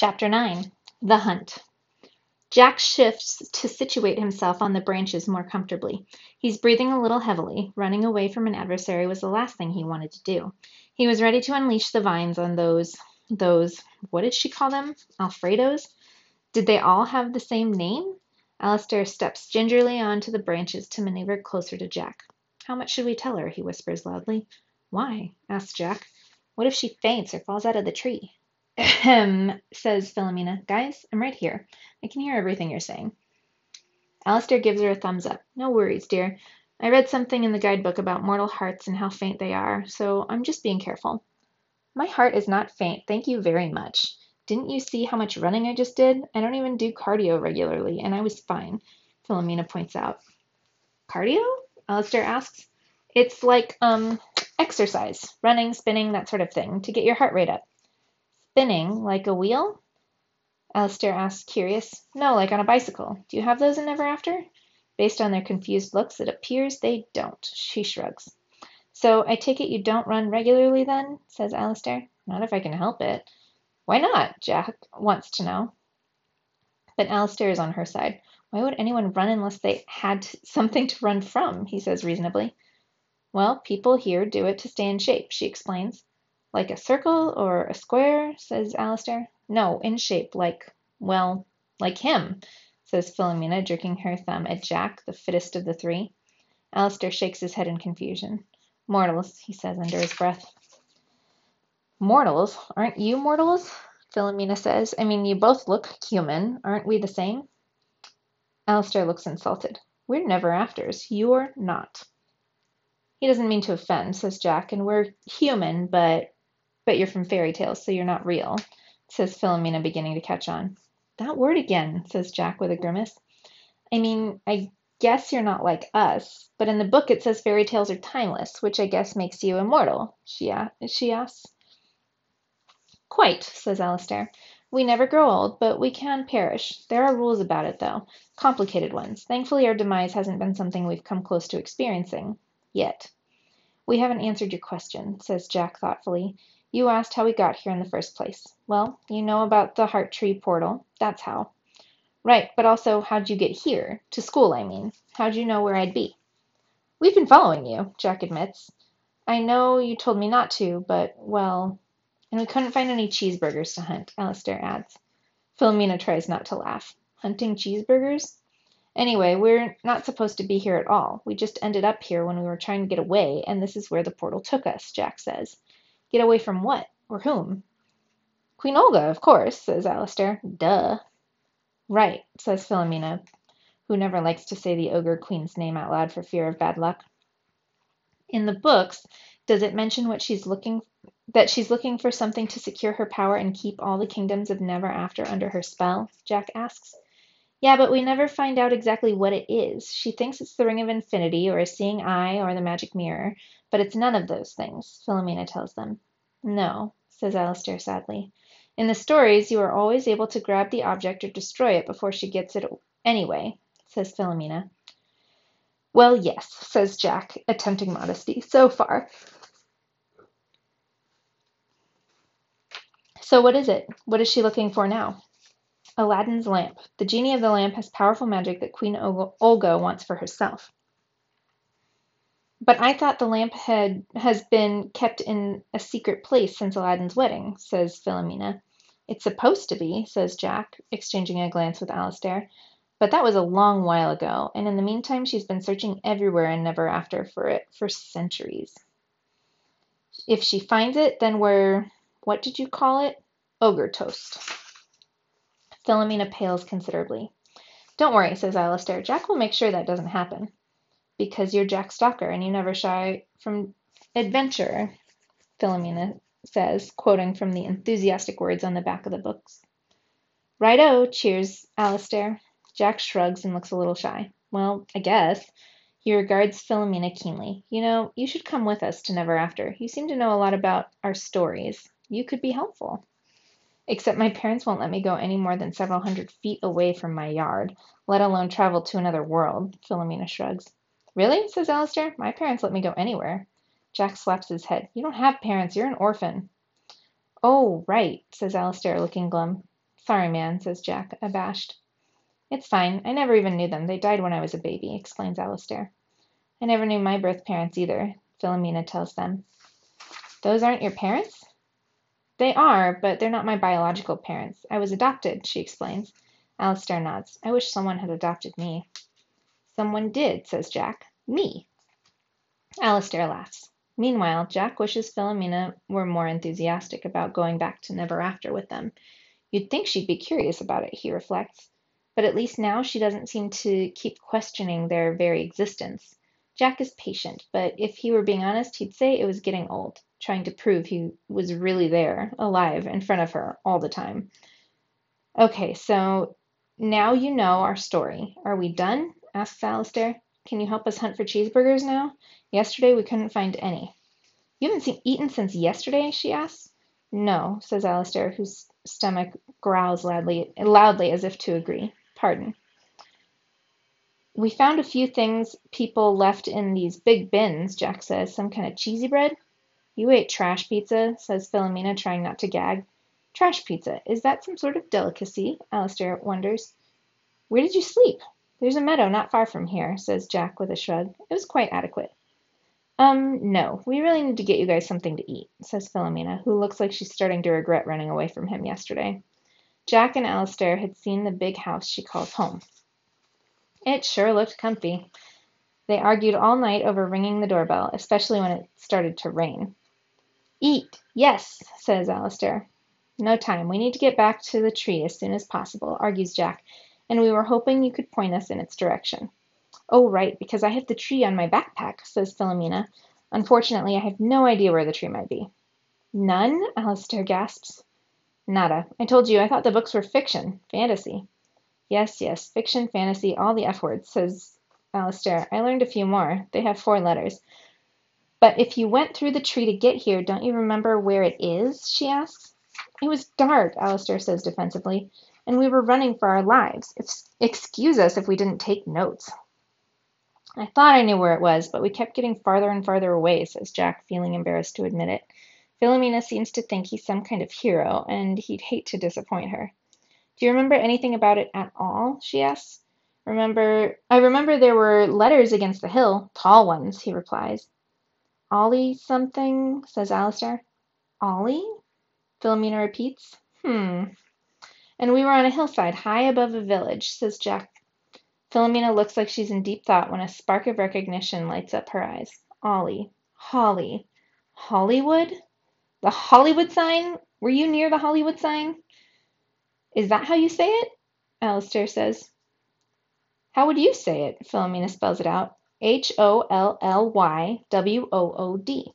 Chapter 9 The Hunt Jack shifts to situate himself on the branches more comfortably. He's breathing a little heavily. Running away from an adversary was the last thing he wanted to do. He was ready to unleash the vines on those, those, what did she call them? Alfredos? Did they all have the same name? Alistair steps gingerly onto the branches to maneuver closer to Jack. How much should we tell her? he whispers loudly. Why? asks Jack. What if she faints or falls out of the tree? Says Filomena. Guys, I'm right here. I can hear everything you're saying. Alistair gives her a thumbs up. No worries, dear. I read something in the guidebook about mortal hearts and how faint they are, so I'm just being careful. My heart is not faint, thank you very much. Didn't you see how much running I just did? I don't even do cardio regularly, and I was fine, Filomena points out. Cardio? Alistair asks. It's like, um, exercise, running, spinning, that sort of thing, to get your heart rate up. Spinning, like a wheel? Alistair asks, curious. No, like on a bicycle. Do you have those in Never After? Based on their confused looks, it appears they don't. She shrugs. So I take it you don't run regularly then? says Alistair. Not if I can help it. Why not? Jack wants to know. But Alistair is on her side. Why would anyone run unless they had something to run from? he says reasonably. Well, people here do it to stay in shape, she explains. Like a circle or a square, says Alistair. No, in shape, like, well, like him, says Filomena, jerking her thumb at Jack, the fittest of the three. Alistair shakes his head in confusion. Mortals, he says under his breath. Mortals? Aren't you mortals? Filomena says. I mean, you both look human. Aren't we the same? Alistair looks insulted. We're never afters. You're not. He doesn't mean to offend, says Jack, and we're human, but but you're from fairy tales, so you're not real, says Filomena, beginning to catch on. That word again, says Jack with a grimace. I mean, I guess you're not like us, but in the book it says fairy tales are timeless, which I guess makes you immortal, she, she asks. Quite, says Alistair. We never grow old, but we can perish. There are rules about it, though. Complicated ones. Thankfully, our demise hasn't been something we've come close to experiencing. Yet. We haven't answered your question, says Jack thoughtfully. You asked how we got here in the first place. Well, you know about the Heart Tree portal. That's how. Right, but also, how'd you get here? To school, I mean. How'd you know where I'd be? We've been following you, Jack admits. I know you told me not to, but, well, and we couldn't find any cheeseburgers to hunt, Alistair adds. Filomena tries not to laugh. Hunting cheeseburgers? Anyway, we're not supposed to be here at all. We just ended up here when we were trying to get away, and this is where the portal took us, Jack says. Get away from what? Or whom? Queen Olga, of course, says Alistair. Duh. Right, says Filomena, who never likes to say the ogre queen's name out loud for fear of bad luck. In the books, does it mention what she's looking that she's looking for something to secure her power and keep all the kingdoms of Never After under her spell? Jack asks. Yeah, but we never find out exactly what it is. She thinks it's the Ring of Infinity or a seeing eye or the magic mirror, but it's none of those things, Filomena tells them. No, says Alistair sadly. In the stories, you are always able to grab the object or destroy it before she gets it anyway, says Filomena. Well, yes, says Jack, attempting modesty, so far. So what is it? What is she looking for now? Aladdin's lamp. The genie of the lamp has powerful magic that Queen Olga wants for herself. But I thought the lamp had has been kept in a secret place since Aladdin's wedding, says Filomena. It's supposed to be, says Jack, exchanging a glance with Alistair. But that was a long while ago, and in the meantime she's been searching everywhere and never after for it for centuries. If she finds it, then we're what did you call it? Ogre toast. Filomena pales considerably. Don't worry, says Alistair. Jack will make sure that doesn't happen. Because you're Jack Stalker and you never shy from adventure, Filomena says, quoting from the enthusiastic words on the back of the books. Righto, cheers Alistair. Jack shrugs and looks a little shy. Well, I guess. He regards Filomena keenly. You know, you should come with us to Never After. You seem to know a lot about our stories you could be helpful. Except my parents won't let me go any more than several hundred feet away from my yard, let alone travel to another world, Filomena shrugs. Really? says Alistair. My parents let me go anywhere. Jack slaps his head. You don't have parents, you're an orphan. Oh, right, says Alistair, looking glum. Sorry, man, says Jack, abashed. It's fine. I never even knew them. They died when I was a baby, explains Alistair. I never knew my birth parents either, Filomena tells them. Those aren't your parents? They are, but they're not my biological parents. I was adopted, she explains. Alistair nods. I wish someone had adopted me. Someone did, says Jack. Me. Alistair laughs. Meanwhile, Jack wishes Filomena were more enthusiastic about going back to Never After with them. You'd think she'd be curious about it, he reflects. But at least now she doesn't seem to keep questioning their very existence. Jack is patient, but if he were being honest, he'd say it was getting old, trying to prove he was really there, alive, in front of her, all the time. Okay, so now you know our story. Are we done? asks Alistair. Can you help us hunt for cheeseburgers now? Yesterday we couldn't find any. You haven't seen, eaten since yesterday? she asks. No, says Alistair, whose stomach growls loudly, loudly as if to agree. Pardon. We found a few things people left in these big bins, Jack says. Some kind of cheesy bread. You ate trash pizza, says Filomena, trying not to gag. Trash pizza. Is that some sort of delicacy? Alistair wonders. Where did you sleep? There's a meadow not far from here, says Jack with a shrug. It was quite adequate. Um, no, we really need to get you guys something to eat, says Filomena, who looks like she's starting to regret running away from him yesterday. Jack and Alistair had seen the big house she calls home. It sure looked comfy. They argued all night over ringing the doorbell, especially when it started to rain. Eat, yes, says Alistair. No time. We need to get back to the tree as soon as possible, argues Jack, and we were hoping you could point us in its direction. Oh, right, because I have the tree on my backpack, says Filomena. Unfortunately, I have no idea where the tree might be. None? Alistair gasps. Nada. I told you, I thought the books were fiction, fantasy. Yes, yes, fiction, fantasy, all the F words, says Alistair. I learned a few more. They have four letters. But if you went through the tree to get here, don't you remember where it is? she asks. It was dark, Alistair says defensively, and we were running for our lives. Excuse us if we didn't take notes. I thought I knew where it was, but we kept getting farther and farther away, says Jack, feeling embarrassed to admit it. Filomena seems to think he's some kind of hero, and he'd hate to disappoint her. Do you remember anything about it at all? she asks. Remember I remember there were letters against the hill, tall ones, he replies. Ollie something, says Alistair. Ollie? Filomena repeats. Hmm. And we were on a hillside high above a village, says Jack. Filomena looks like she's in deep thought when a spark of recognition lights up her eyes. Ollie. Holly. Hollywood? The Hollywood sign? Were you near the Hollywood sign? Is that how you say it? Alistair says. How would you say it? Filomena spells it out. H O L L Y W O O D.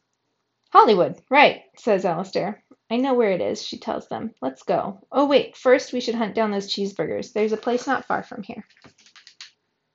Hollywood, right, says Alistair. I know where it is, she tells them. Let's go. Oh, wait, first we should hunt down those cheeseburgers. There's a place not far from here.